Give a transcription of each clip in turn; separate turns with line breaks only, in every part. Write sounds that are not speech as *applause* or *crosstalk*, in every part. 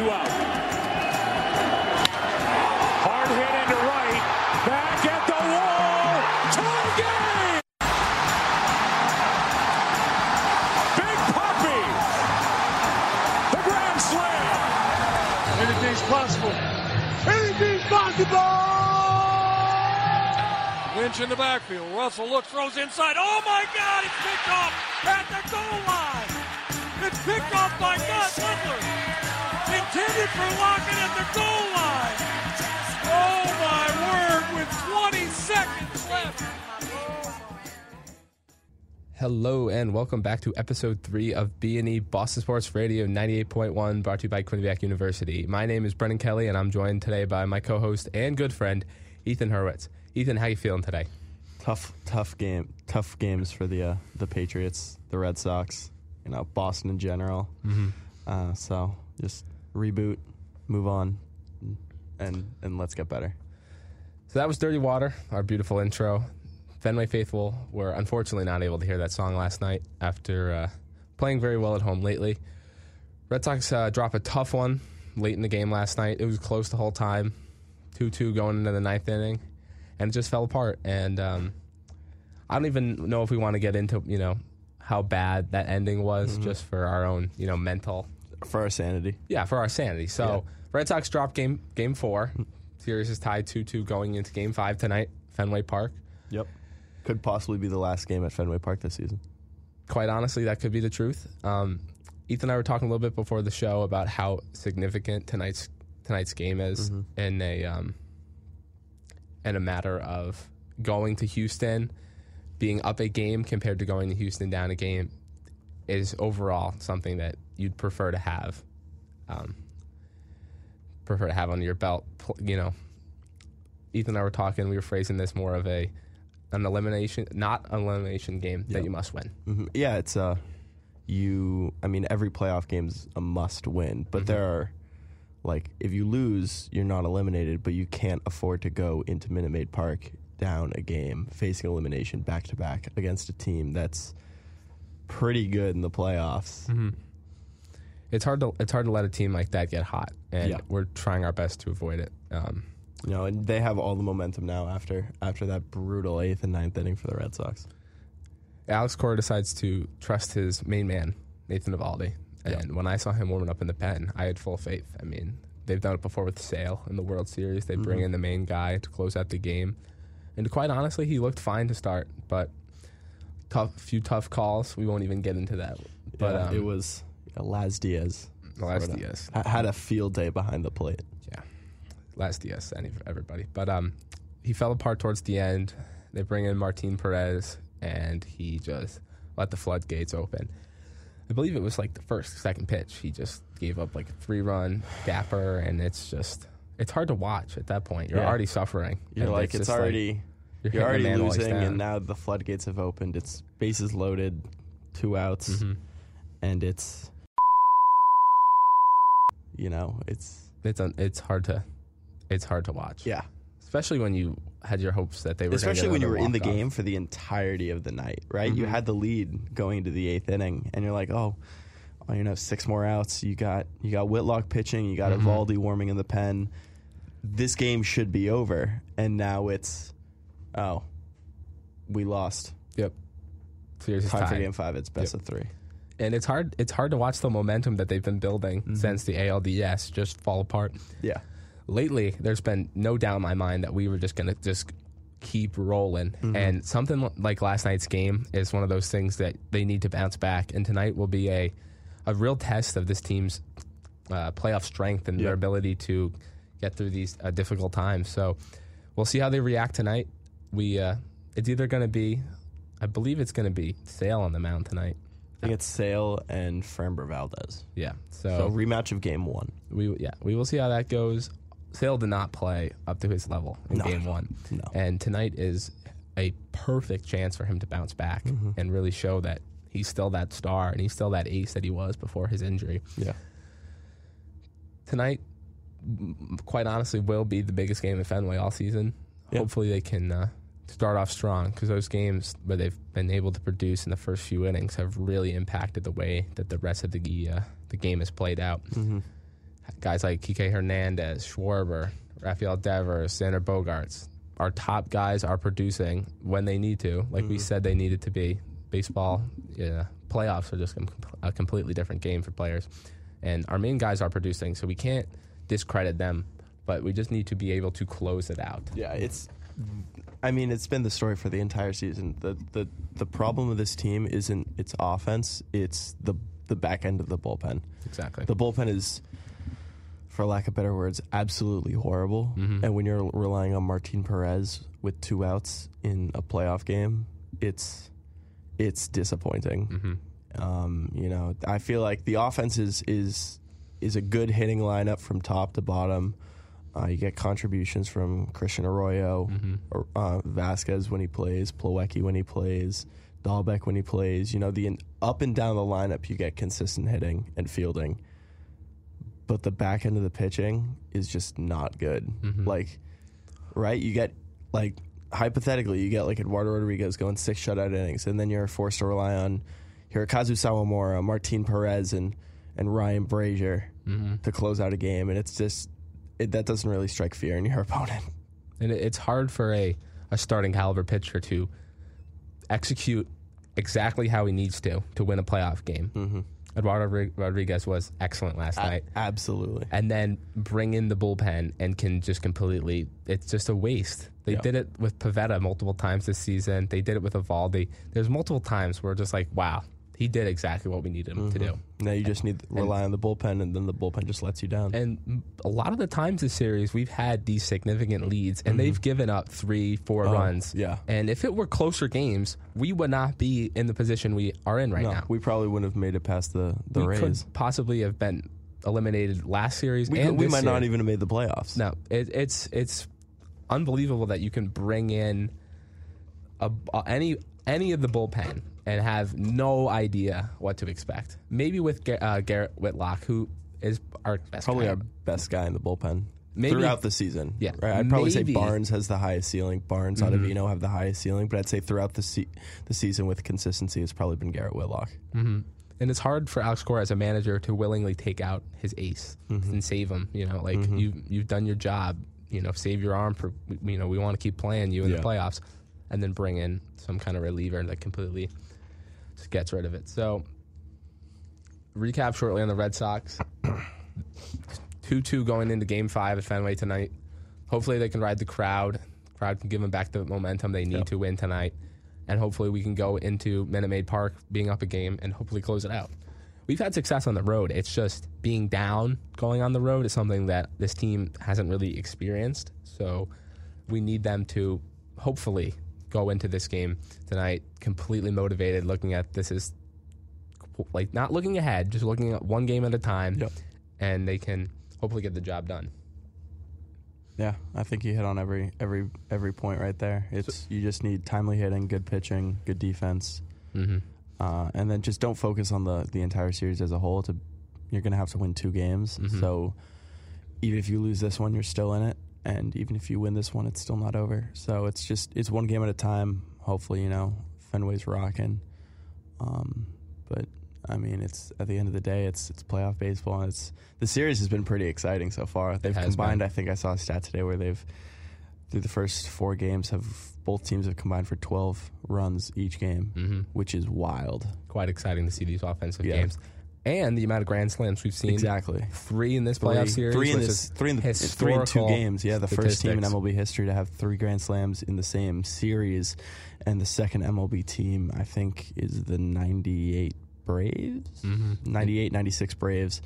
two out. Hard hit into right. Back at the wall. Tie game. Big Poppy. The grand slam.
Anything's possible. Anything's possible! Lynch in the backfield. Russell looks, throws inside. Oh my God! It's picked off at the goal line. It's picked off by Gus Butler. Intended for Lockett at the goal line. Oh my word! With 20 seconds left.
Hello and welcome back to episode three of B&E Boston Sports Radio 98.1 brought to you by Quinnipiac University. My name is Brendan Kelly and I'm joined today by my co-host and good friend Ethan Hurwitz. Ethan, how you feeling today?
Tough, tough game. Tough games for the uh, the Patriots, the Red Sox, you know, Boston in general. Uh, so just reboot, move on, and and let's get better.
So that was Dirty Water, our beautiful intro. Fenway faithful were unfortunately not able to hear that song last night after uh, playing very well at home lately. Red Sox uh, drop a tough one late in the game last night. It was close the whole time, two-two going into the ninth inning, and it just fell apart. And um, I don't even know if we want to get into you know how bad that ending was, just for our own you know mental
For our sanity.
yeah, for our sanity. So Red Sox drop game game four. Series is tied two two going into game five tonight, Fenway Park.
Yep. Could possibly be the last game at Fenway Park this season.
Quite honestly, that could be the truth. Um, Ethan and I were talking a little bit before the show about how significant tonight's tonight's game is in a um, in a matter of going to Houston, being up a game compared to going to Houston down a game is overall something that you'd prefer to have. Um, prefer to have under your belt. You know, Ethan and I were talking. We were phrasing this more of a an elimination, not an elimination game that you must win.
hmm Yeah, it's a you. I mean, every playoff game's a must win, but there are like if you lose, you're not eliminated, but you can't afford to go into Minute Maid Park down a game, facing elimination back to back against a team that's pretty good in the playoffs.
It's hard to it's hard to let a team like that get hot, and
Yeah.
we're trying our best to avoid it. Um,
You know, and they have all the momentum now after after that brutal eighth and ninth inning for the Red Sox.
Alex Cora decides to trust his main man, Nathan Eovaldi. And when I saw him warming up in the pen, I had full faith. I mean, they've done it before with Sale in the World Series. They bring in the main guy to close out the game. And quite honestly, he looked fine to start, but tough few tough calls. We won't even get into that. But
yeah,
um,
it was Laz Diaz.
Laz Diaz.
ha- had a field day behind the plate.
yeah, Laz Diaz, any everybody. But um, he fell apart towards the end. They bring in Martin Perez, and he just let the floodgates open. I believe it was like the first, second pitch. He just gave up like a three run gapper, and it's just it's hard to watch at that point. You're
Yeah.
already suffering.
You're
and
like it's,
just
already
you're
you're, already
man while he's
losing, and now the floodgates have opened. It's bases loaded, two outs,
Mm-hmm.
and it's you know it's
it's un, it's hard to it's hard to watch.
yeah.
especially when you had your hopes that they were.
Especially when you were in the
walk-off.
game for the entirety of the night, right? You
Mhm.
had the lead going into the eighth inning, and you're like, oh, oh, you know, six more outs. You got you got Whitlock pitching. You got
Mhm.
Eovaldi warming in the pen. This game should be over, and now it's oh, we lost.
Yep. Series is
Time for game five. It's best
Yep.
of three.
and it's hard. It's hard to watch the momentum that they've been building
Mm-hmm.
since the ALDS just fall apart.
Yeah.
Lately, there's been no doubt in my mind that we were just gonna just keep rolling.
Mm-hmm.
And something like last night's game is one of those things that they need to bounce back. And tonight will be a a real test of this team's uh, playoff strength and their
Yeah.
ability to get through these uh, difficult times. So we'll see how they react tonight. We uh, it's either going to be, I believe it's going to be Sale on the mound tonight.
I think it's Sale and Framber Valdez.
Yeah.
So rematch of game one.
we yeah we will see how that goes. Sale did not play up to his level in
No.
game one,
No.
and tonight is a perfect chance for him to bounce back
Mm-hmm.
and really show that he's still that star and he's still that ace that he was before his injury.
Yeah.
Tonight, m- quite honestly, will be the biggest game in Fenway all season.
Yeah.
Hopefully, they can uh, start off strong because those games where they've been able to produce in the first few innings have really impacted the way that the rest of the uh, the game is played out.
Mm-hmm.
guys like Kike Hernandez, Schwarber, Rafael Devers, Xander Bogaerts. Our top guys are producing when they need to, like we said they needed to be. Baseball, yeah, playoffs are just a completely different game for players, and our main guys are producing, so we can't discredit them, but we just need to be able to close it out.
Yeah, it's. I mean, it's been the story for the entire season. the the The problem with this team isn't its offense; it's the the back end of the bullpen.
Exactly.
The bullpen is, for lack of better words, absolutely horrible.
Mm-hmm.
And when you're relying on Martin Perez with two outs in a playoff game, it's it's disappointing.
Mm-hmm.
Um, you know, I feel like the offense is is is a good hitting lineup from top to bottom. Uh, you get contributions from Christian Arroyo,
Mm-hmm.
uh, Vasquez when he plays, Plawecki when he plays, Dalbec when he plays. You know, the up and down the lineup, you get consistent hitting and fielding. But the back end of the pitching is just not good.
Mm-hmm.
Like, right? You get like hypothetically, you get like Eduardo Rodriguez going six shutout innings, and then you're forced to rely on Hirokazu Sawamura, Martin Perez, and and Ryan Brasier
Mm-hmm.
to close out a game, and it's just it, that doesn't really strike fear in your *laughs* opponent.
And it- it's hard for a, a starting caliber pitcher to execute exactly how he needs to to win a playoff game. Mm-hmm. Eduardo Rodri- Rodriguez was excellent last night.
Absolutely.
And then bring in the bullpen and can just completely, it's just a waste. They
Yeah.
did it with Pivetta multiple times this season. They did it with Eovaldi. There's multiple times where just like, wow, he did exactly what we needed him to do.
Now you just need to rely on the bullpen, and then the bullpen just lets you down.
And a lot of the times this series, we've had these significant leads, and they've given up three, four
Mm-hmm. Oh,
runs.
yeah.
And if it were closer games, we would not be in the position we are in right
no,
now.
we probably wouldn't have made it past the the
we
Rays.
could possibly have been eliminated last series.
we
and
we might not even have made the playoffs.
No, it, it's it's unbelievable that you can bring in a, a- any any of the bullpen and have no idea what to expect. Maybe with Gar- uh, Garrett Whitlock, who is our best
Probably
guy.
our best guy in the bullpen
Maybe-
throughout the season.
Yeah,
right. I'd probably
maybe- Mm-hmm.
say Barnes has the highest ceiling. Barnes, Ottavino have the highest ceiling, but I'd say throughout the se- the season with consistency, it's probably been Garrett Whitlock.
and it's hard for Alex Cora as a manager to willingly take out his ace
Mm-hmm.
and save him. You know, like you you've done your job. You know, save your arm for you know we want to keep playing you in
Yeah.
the playoffs, and then bring in some kind of reliever that completely just gets rid of it. So, recap shortly on the Red Sox. *clears throat* Two two going into Game Five at Fenway tonight. Hopefully they can ride the crowd. The crowd can give them back the momentum they need
Yep.
to win tonight, and hopefully we can go into Minute Maid Park being up a game and hopefully close it out. We've had success on the road. It's just being down going on the road is something that this team hasn't really experienced. So we need them to hopefully go into this game tonight completely motivated, looking at this is like not looking ahead, just looking at one game at a time,
Yep.
and they can hopefully get the job done.
Yeah, I think you hit on every every every point right there. It's you just need timely hitting, good pitching, good defense,
Mm-hmm.
uh, and then just don't focus on the the entire series as a whole. To you're going to have to win two games,
Mhm.
so even if you lose this one, you're still in it, and even if you win this one, it's still not over. So it's just it's one game at a time. Hopefully, you know Fenway's rocking, um, but I mean, it's at the end of the day, it's it's playoff baseball, and it's the series has been pretty exciting so far. They've combined.
been.
I think I saw a stat today where they've through the first four games have both teams have combined for 12 runs each game,
Mm-hmm.
which is wild.
Quite exciting to see these offensive
Yeah.
games, and the amount of grand slams we've seen.
Exactly.
Three in this playoff series.
three in this, three in the three in two games. Yeah, the first team in. MLB history to have three grand slams in the same series, and the second MLB team I think is the '98 Braves,
Mm-hmm.
98, 96 Braves,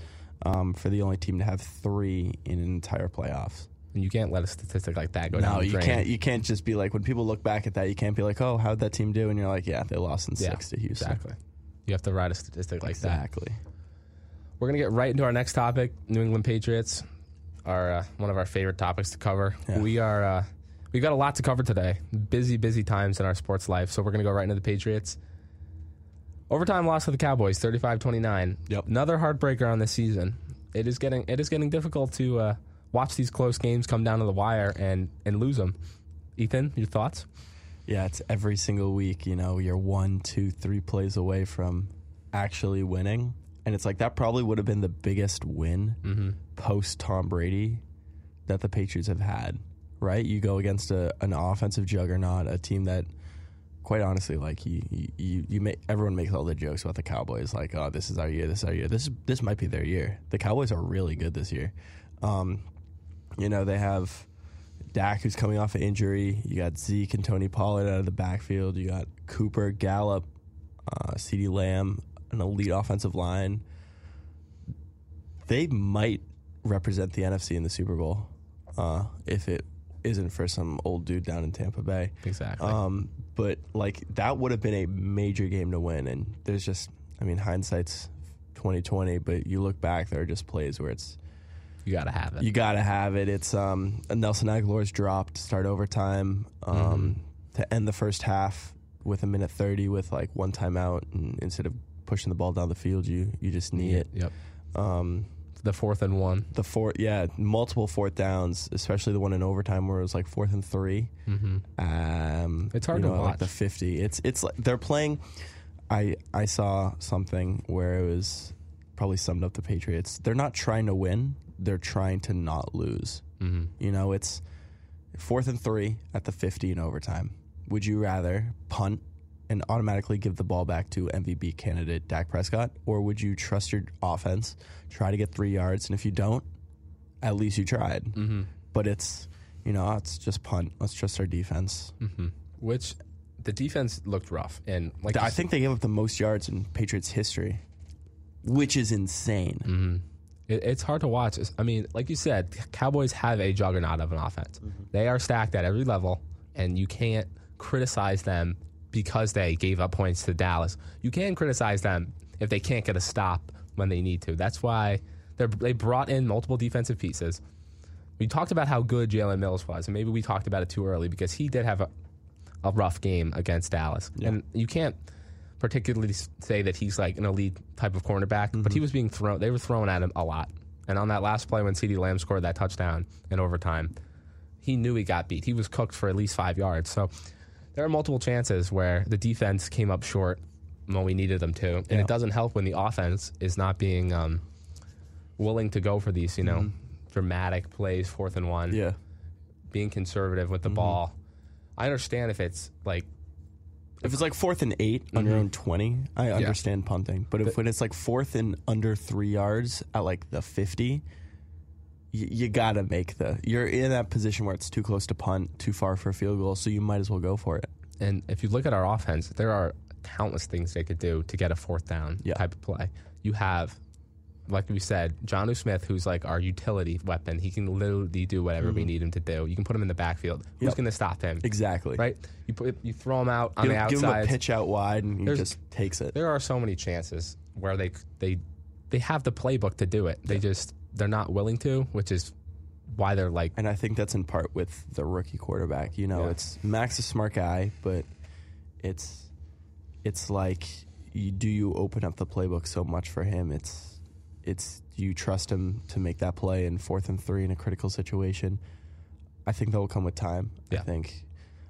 um, for the only team to have three in an entire playoffs.
And you can't let a statistic like that go down
No, you
drain.
can't. You can't just be like when people look back at that, you can't be like, "Oh, how'd that team do?" And you're like, "Yeah, they lost in
Yeah,
six to Houston."
Exactly. You have to write a statistic like that.
exactly.
We're gonna get right into our next topic: New England Patriots. Are uh, one of our favorite topics to cover.
Yeah.
We are. Uh, we got a lot to cover today. Busy, busy times in our sports life. So we're gonna go right into the Patriots. Overtime loss to the Cowboys, 35-29.
Yep.
Another heartbreaker on this season. It is getting it is getting difficult to uh, watch these close games come down to the wire and and lose them. Ethan, your thoughts?
Yeah, it's every single week. You know, you're one, two, three plays away from actually winning, and it's like that probably would have been the biggest win
Mm-hmm.
post Tom Brady that the Patriots have had. Right? You go against a, an offensive juggernaut, a team that, quite honestly, like you, you, you, make everyone makes all the jokes about the Cowboys, like, oh, this is our year, this is our year. This is this might be their year. The Cowboys are really good this year. Um, you know, they have Dak who's coming off an injury. You got Zeke and Tony Pollard out of the backfield. You got Cooper, Gallup, uh, CeeDee Lamb, an elite offensive line. They might represent the NFC in the Super Bowl uh, if it isn't for some old dude down in Tampa Bay.
Exactly.
Um, but like that would have been a major game to win, and there's just, I mean, hindsight's 2020. But you look back, there are just plays where it's
you got to have it.
you got to have it. It's um, Nelson Agholor's drop to start overtime um, to end the first half with a minute 30 with like one timeout. And instead of pushing the ball down the field, you you just knee it.
Yep.
Um,
The fourth and one.
the fourth, yeah, multiple fourth downs, especially the one in overtime where it was like fourth and 3
Mm-hmm.
Um,
It's hard
you
to
know, Like the 50. It's it's like they're playing. I I saw something where it was probably summed up the Patriots. They're not trying to win. They're trying to not lose.
Mm-hmm.
You know, it's fourth and three at the 50 in overtime. Would you rather punt and automatically give the ball back to MVP candidate Dak Prescott, or would you trust your offense, try to get three yards, and if you don't, at least you tried.
Mm-hmm.
But it's you know, it's just punt. Let's trust our defense.
Mm-hmm. Which the defense looked rough, and like
I think they gave up the most yards in Patriots history, which is insane.
It, it's hard to watch. It's- I mean, like you said, Cowboys have a juggernaut of an offense. Mm-hmm. They are stacked at every level, and you can't criticize them because they gave up points to Dallas. You can criticize them if they can't get a stop when they need to. That's why they they brought in multiple defensive pieces. We talked about how good Jalen Mills was, and maybe we talked about it too early because he did have a, a rough game against Dallas. And you can't particularly say that he's like an elite type of cornerback, but he mm-hmm. was being thrown. They were throwing at him a lot. And on that last play when CeeDee Lamb scored that touchdown in overtime, he knew he got beat. He was cooked for at least five yards. So there are multiple chances where the defense came up short when we needed them to, and
Yeah.
it doesn't help when the offense is not being um, willing to go for these, you know, mm-hmm. dramatic plays, fourth and one
Yeah,
being conservative with the mm-hmm. ball. I understand if it's like
if it's like fourth and 8 on your mm-hmm. own twenty, I understand punting. But if when it's like fourth and under three yards at like the fifty, you, you gotta make the. You're in that position where it's too close to punt, too far for a field goal, so you might as well go for it.
and if you look at our offense, there are countless things they could do to get a fourth down
Yeah.
type of play. You have, like we said, Jonnu Smith, who's like our utility weapon. He can literally do whatever we need him to do. You can put him in the backfield. Who's
Mm-hmm.
Going to stop him?
Exactly.
Right? You put you throw him out on
Give,
the
him- give him a
outside.
pitch out wide, and he
There's-
just takes it.
There are so many chances where they they they have the playbook to do it. They just they're not willing to, which is why they're like
And I think that's in part with the rookie quarterback. You know,
Yeah.
it's Max a smart guy, but it's it's like you, do you open up the playbook so much for him? It's it's do you trust him to make that play in fourth and three in a critical situation? I think that will come with time.
Yeah.
I think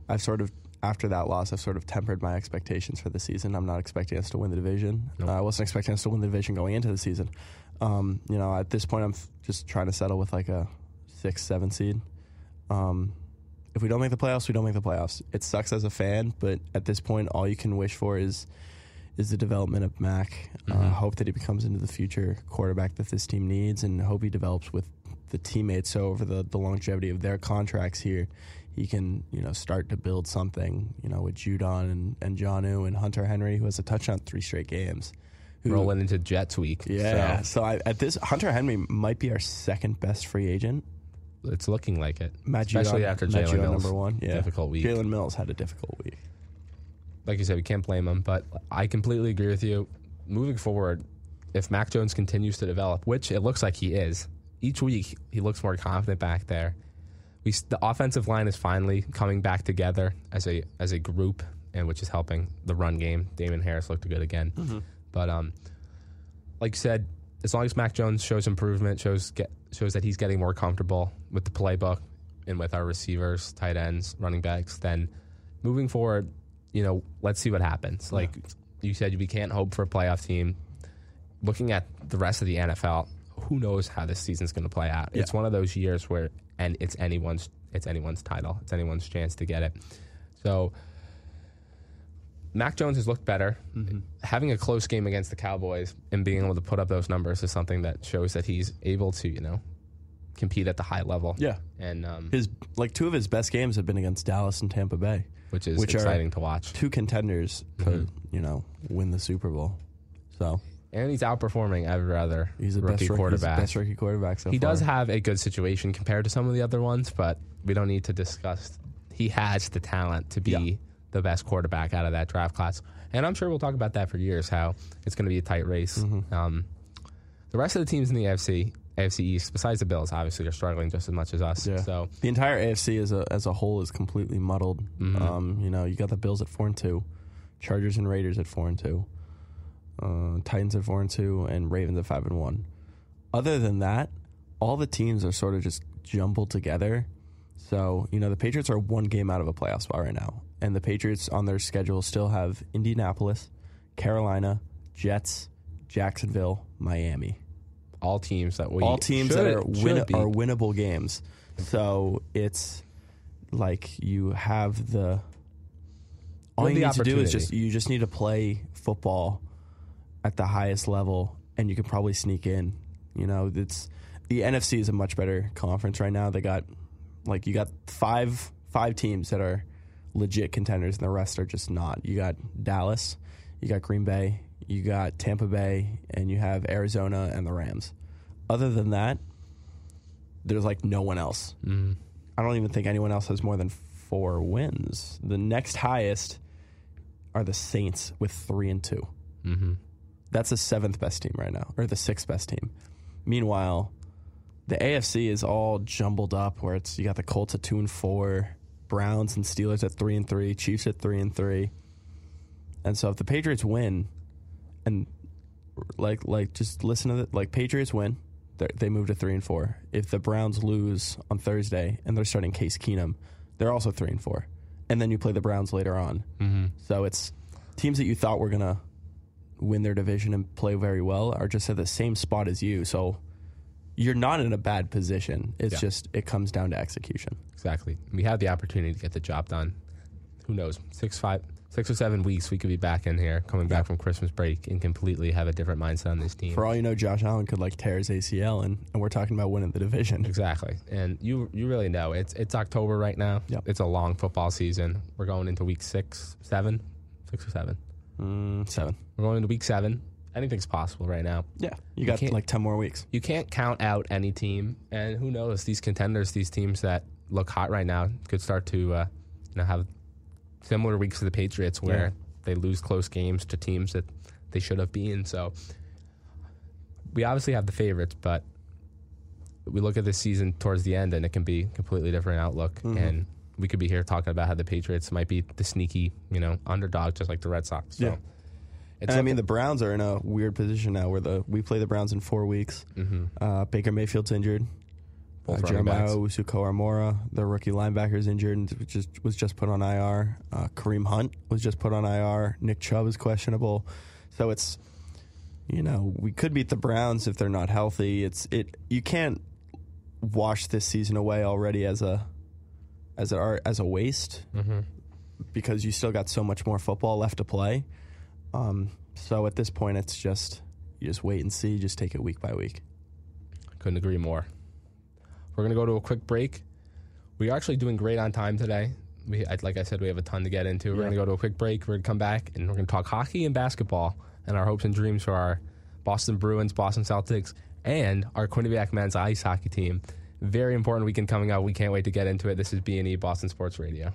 I've sort of after that loss, I've sort of tempered my expectations for the season. I'm not expecting us to win the division.
Nope.
Uh, I wasn't expecting us to win the division going into the season. Um, you know, at this point, I'm f- just trying to settle with like a six, seven seed. Um, if we don't make the playoffs, we don't make the playoffs. It sucks as a fan, but at this point, all you can wish for is is the development of Mac. Uh,
Mhm.
hope that he becomes into the future quarterback that this team needs, and hope he develops with the teammates. So over the, the longevity of their contracts here, he can you know start to build something. You know with Judon and and Jonnu and Hunter Henry, who has a touchdown three straight games. who-
rolling into Jets week.
Yeah.
So
So, I, at this, Hunter Henry might be our second best free agent.
it's looking like it.
Matt
Especially
Judon-
after Jalen Mills'
number one. Yeah.
difficult week.
Jalen Mills had a difficult week.
Like you said, we can't blame him. But I completely agree with you. Moving forward, if Mac Jones continues to develop, which it looks like he is, each week he looks more confident back there. We the offensive line is finally coming back together as a as a group, and which is helping the run game. Damien Harris looked good again, but um, like you said, as long as Mac Jones shows improvement, shows get shows that he's getting more comfortable with the playbook and with our receivers, tight ends, running backs, then moving forward, you know, let's see what happens. Like you said, we can't hope for a playoff team. looking at the rest of the NFL, who knows how this season's going to play out? It's one of those years where, and it's anyone's, it's anyone's title. It's anyone's chance to get it. So, Mac Jones has looked better. Having a close game against the Cowboys and being able to put up those numbers is something that shows that he's able to, you know, compete at the high level.
Yeah.
and um,
His like two of his best games have been against Dallas and Tampa Bay,
which is
which
exciting to watch.
two contenders to you know win the Super Bowl. So
And he's outperforming every other
he's the
rookie
best rookie, he's
quarterback.
best rookie quarterback so
he
far.
does have a good situation compared to some of the other ones, but we don't need to discuss. He has the talent to be
Yeah.
the best quarterback out of that draft class, and I'm sure we'll talk about that for years. How it's going to be a tight race.
Mm-hmm.
Um, the rest of the teams in the AFC, AFC East, besides the Bills, obviously are struggling just as much as us.
Yeah.
So
the entire AFC as a as a whole is completely muddled.
Mm-hmm.
Um, you know, you got the Bills at four and two, Chargers and Raiders at four and two, uh, Titans at four and two, and Ravens at five and one. Other than that, all the teams are sort of just jumbled together. So you know, the Patriots are one game out of a playoff spot right now, and the Patriots on their schedule still have Indianapolis, Carolina, Jets, Jacksonville, Miami
all teams that we
all teams
should,
that are win- are winnable games. So it's like you have the all
With
you
the
need to do is just you just need to play football at the highest level, and you can probably sneak in. You know, it's the NFC is a much better conference right now. They got like you got five five teams that are legit contenders, and the rest are just not. You got Dallas, you got Green Bay, you got Tampa Bay, and you have Arizona and the Rams. Other than that, there's like no one else.
Mhm.
I don't even think anyone else has more than four wins. The next highest are the Saints with three and 2
Mhm.
That's the seventh best team right now, or the sixth best team. Meanwhile, the AFC is all jumbled up, where it's you got the Colts at two and four, Browns and Steelers at three and three, Chiefs at three and three, and so if the Patriots win, and like like just listen to it, like Patriots win, they're- move to three and four. If the Browns lose on Thursday and they're starting Case Keenum, they're also three and four, and then you play the Browns later on.
Mhm.
So it's teams that you thought were gonna win their division and play very well are just at the same spot as you. So you're not in a bad position. It's
Yeah.
just it comes down to execution.
Exactly. We have the opportunity to get the job done. Who knows? Six, five, six or seven weeks, we could be back in here, coming back from Christmas break, and completely have a different mindset on this team.
For all you know, Josh Allen could like tear his ACL, and, and we're talking about winning the division.
Exactly, and you you really know it's it's October right now.
Yep.
It's a long football season. We're going into week six, seven, six or seven.
Mm, seven.
We're going into week seven. Anything's possible right now.
Yeah, you got
can't-
like ten more weeks.
You can't count out any team, and who knows? These contenders, these teams that look hot right now, could start to uh, you know have similar weeks to the Patriots, where
Yeah.
they lose close games to teams that they should have been. So we obviously have the favorites, but we look at this season towards the end, and it can be a completely different outlook.
Mm-hmm.
And we could be here talking about how the Patriots might be the sneaky, you know, underdog, just like the Red Sox. So
Yeah. And I mean, the Browns are in a weird position now, where the we play the Browns in four weeks. Uh, Baker Mayfield's injured.
Both
uh, Jeremiah
backs.
Owusu-Koramoah, the rookie linebacker, is injured and just was just put on IR. Uh, Kareem Hunt was just put on IR. Nick Chubb is questionable. So it's, you know, we could beat the Browns if they're not healthy. It's it. You can't wash this season away already as a as a as a waste
Mm-hmm.
because you still got so much more football left to play. Um, so at this point, it's just you just wait and see. Just take it week by week.
Couldn't agree more. We're going to go to a quick break. We are actually doing great on time today. We, like I said, we have a ton to get into. We're
Yeah.
going to go to a quick break. We're going to come back and we're going to talk hockey and basketball and our hopes and dreams for our Boston Bruins, Boston Celtics, and our Quinnipiac men's ice hockey team. Very important weekend coming up. We can't wait to get into it. This is B&E Boston Sports Radio.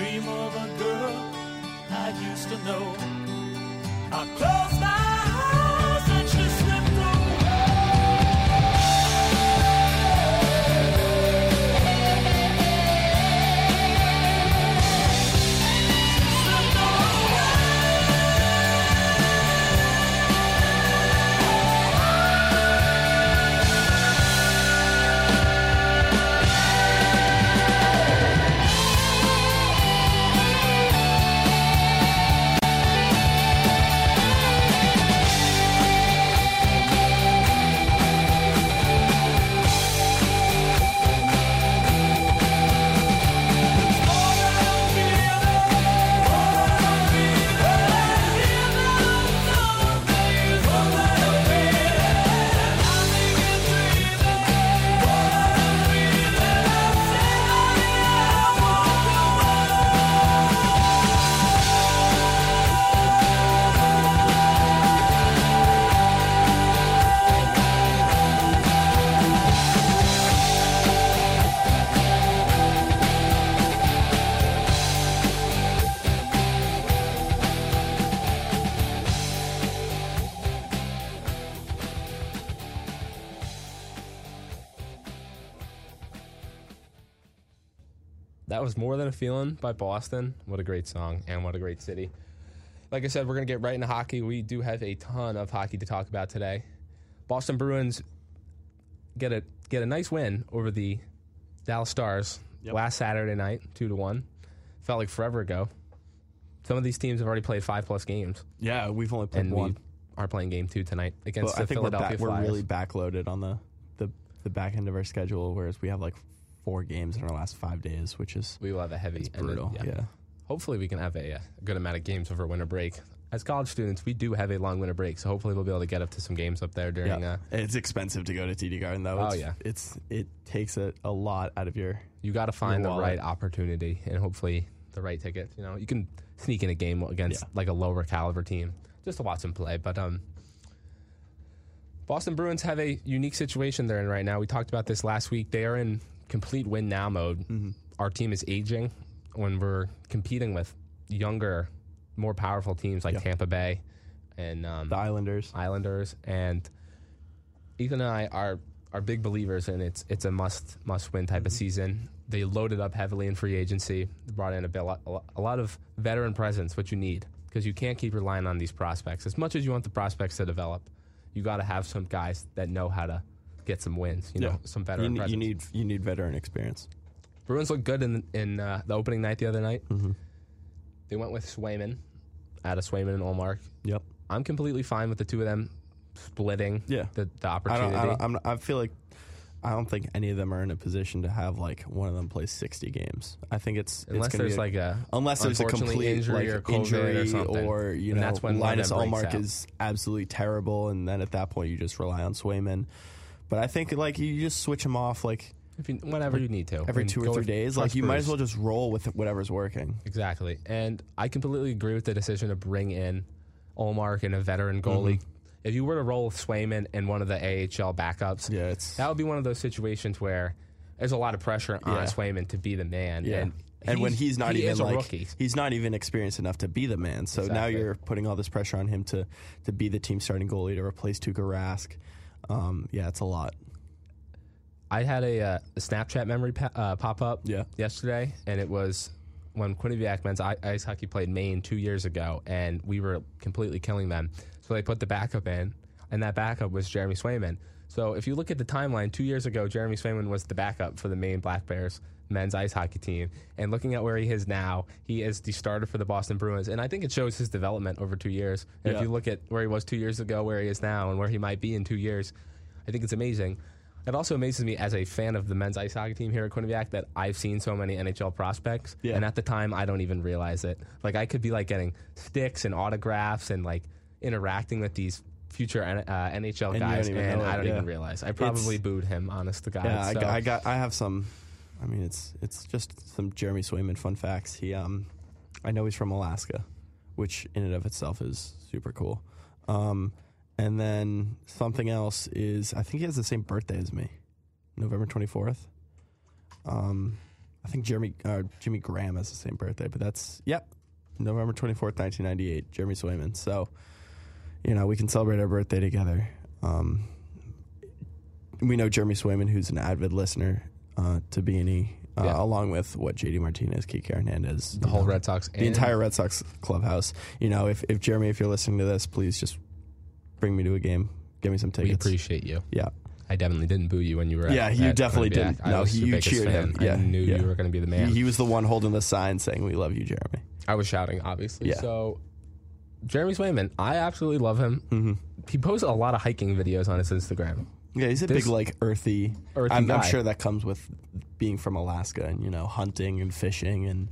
Dream of a girl I used to know. I close my
That was More Than a Feeling by Boston. What a great song and what a great city. Like I said, we're going to get right into hockey. We do have a ton of hockey to talk about today. Boston Bruins get a get a nice win over the Dallas Stars
Yep.
last Saturday night, 2 to 1. Felt like forever ago. Some of these teams have already played 5 plus games
Yeah, we've only played
and
one.
we are playing game 2 tonight against
But
the
I think we're,
Philadelphia
back, we're really backloaded on the, the the back end of our schedule, whereas we have like four games in our last five days, which is
we will have a heavy
it's
and then-
brutal. yeah.
hopefully we can have a, uh, a good amount of games over winter break. As college students, we do have a long winter break, so hopefully we'll be able to get up to some games up there during.
Yeah.
Uh,
it's expensive to go to TD Garden though.
Oh,
It's,
yeah.
it's it takes a, a lot out of your
you got to find the right opportunity and hopefully the right tickets. You know, you can sneak in a game against
Yeah.
like a lower caliber team just to watch them play. But um, Boston Bruins have a unique situation they're in right now. We talked about this last week. They are in complete win now mode.
Mm-hmm.
Our team is aging when we're competing with younger, more powerful teams like
Yeah.
Tampa Bay and um,
the Islanders.
Islanders, and Ethan and I are are big believers in it's it's a must must win type of season. They loaded up heavily in free agency, brought in a, bit, a lot of veteran presence, which you need because you can't keep relying on these prospects as much as you want the prospects to develop. You got to have some guys that know how to get some wins. You know, some
You,
veteran presence.
you need you need veteran experience.
Bruins looked good in in uh, the opening night the other night.
Mm-hmm.
They went with Swayman, out of Swayman and Ullmark.
Yep.
I'm completely fine with the two of them splitting
Yeah.
the, the
I
opportunity.
don't. I, don't I feel like I don't think any of them are in a position to have like one of them play 60 games. I think it's
Unless
it's
there's
be a-
like a
unless there's a complete
injury
like,
or
injury
or something.
or, you
And
know
that's when
Linus
Ullmark
is absolutely terrible, and then at that point you just rely on Swayman. But I think like you just switch them off like
if you, whenever you need to
every
And
two
go
or three
with
days. Like you might as well just roll with whatever's working.
exactly. And I completely agree with the decision to bring in Ullmark and a veteran goalie.
Mm-hmm.
If you were to roll with Swayman and one of the AHL backups,
Yeah, it's
that would be one of those situations where there's a lot of pressure on
Yeah.
Swayman to be the man.
yeah.
And,
And, when he's not
he
even
is a
like
rookie.
he's not even experienced enough to be the man. So now
Exactly.
you're putting all this pressure on him to to be the team starting goalie to replace Tuukka Rask. Um, yeah, it's a lot.
I had a, uh, a Snapchat memory pa- uh, pop up
Yeah.
yesterday, and it was when Quinnipiac men's i- ice hockey played Maine two years ago, and we were completely killing them. So they put the backup in, and that backup was Jeremy Swayman. So if you look at the timeline, two years ago, Jeremy Swayman was the backup for the Maine Black Bears men's ice hockey team. And looking at where he is now, he is the starter for the Boston Bruins. And I think it shows his development over two years. And if you look at where he was two years ago, where he is now, and where he might be in two years, I think it's amazing. It also amazes me as a fan of the men's ice hockey team here at Quinnipiac that I've seen so many NHL prospects,
Yeah.
and at the time I don't even realize it. Like I could be like getting sticks and autographs and like interacting with these future uh, NHL
And
guys, and I don't
yeah.
even realize. I probably
It's-
booed him, honest to God.
Yeah, I, got, I got I have some. I mean, it's it's just some Jeremy Swayman fun facts. He um, I know he's from Alaska, which in and of itself is super cool. Um, and then something else is I think he has the same birthday as me, November twenty fourth. Um, I think Jeremy uh, Jimmy Graham has the same birthday, but that's yep, November twenty fourth, nineteen ninety eight. Jeremy Swayman. So, you know, we can celebrate our birthday together. Um, we know Jeremy Swayman, who's an avid listener uh, to be and E, uh,
Yeah.
along with what JD Martinez, Kike Hernandez,
The whole Red Sox.
the entire Red Sox clubhouse. You know, if if Jeremy, if you're listening to this, please just bring me to a game. Give me some tickets.
We
tickets.
appreciate you.
yeah.
I definitely didn't boo you when you were. At,
Yeah, you
at
definitely didn't.
I
No,
was
he- you
biggest
cheered
fan.
him. Yeah,
I knew
yeah.
you were going to be the man.
He, he was the one holding the sign saying, "We love you, Jeremy."
I was shouting, obviously.
Yeah.
So, Jeremy Swayman, I absolutely love him.
Mm-hmm.
He posts a lot of hiking videos on his Instagram.
Yeah, he's a
This-
big like earthy.
Earthy
I'm, I'm
guy.
sure that comes with being from Alaska and you know hunting and fishing and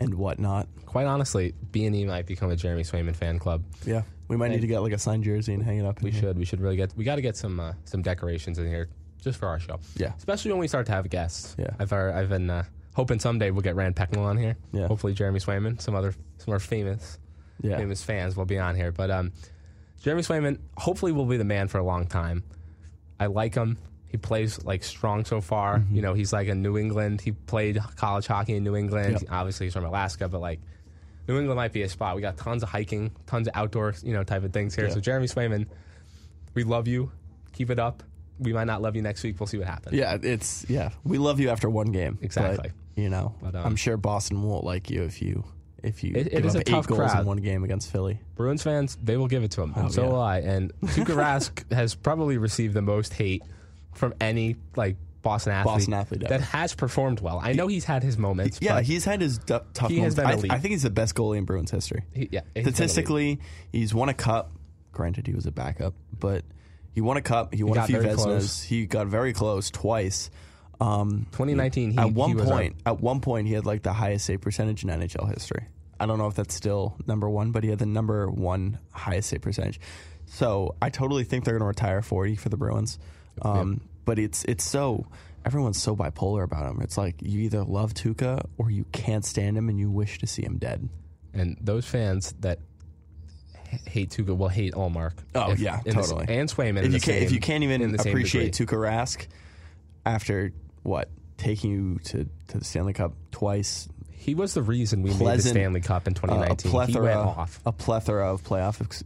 and whatnot.
Quite honestly, B and E might become a Jeremy Swayman fan club.
Yeah, we might need to get like a signed jersey and hang it up. in
We
here.
should. We should really get. We got to get some uh, some decorations in here just for our show.
Yeah.
Especially when we start to have guests.
Yeah.
I've uh, I've been uh, hoping someday we'll get Rand Pecknold on here.
Yeah.
Hopefully Jeremy Swayman, some other some more famous
Yeah,
famous fans will be on here. But um, Jeremy Swayman hopefully will be the man for a long time. I like him. He plays like strong so far.
Mm-hmm.
You know, he's like in New England. He played college hockey in New England.
Yep.
Obviously, he's from Alaska, but like New England might be a spot. We got tons of hiking, tons of outdoor, you know, type of things here.
Yeah.
So Jeremy Swayman, we love you. Keep it up. We might not love you next week. We'll see what happens.
yeah. It's yeah. We love you after one game.
Exactly.
But, you know,
But, um,
I'm sure Boston won't like you if you if you
It- it is a
eight
tough
goals
crowd.
in one game against Philly.
Bruins fans, they will give it to him.
Oh,
so
yeah.
will I. And *laughs* Tuukka Rask has probably received the most hate from any like Boston athlete,
Boston athlete
that
ever.
has performed well. I know he's had his moments.
Yeah, he's had his du- tough.
He has
moments.
been
I,
elite.
I think he's the best goalie in Bruins history.
he, yeah, he's been.
Statistically, he's won a cup. Granted, he was a backup, but he won a cup. He won a few
close.
He got very close twice. Um,
2019, he-
at one point, at one point, he had like the highest save percentage in NHL history. I don't know if that's still number one, but he had the number one highest save percentage. So I totally think they're going to retire forty for the Bruins. Um, But it's it's so everyone's so bipolar about him. It's like you either love Tuukka or you can't stand him and you wish to see him dead.
and those fans that hate Tuukka will hate Ullmark.
Oh,
If-
yeah, totally.
and Swayman. in
if
the
you can't if you can't even appreciate. Tuukka Rask after what taking you to, to the Stanley Cup twice,
he was the reason we made the Stanley Cup in
uh, a
2019.
plethora
he went off.
a plethora of playoff ex-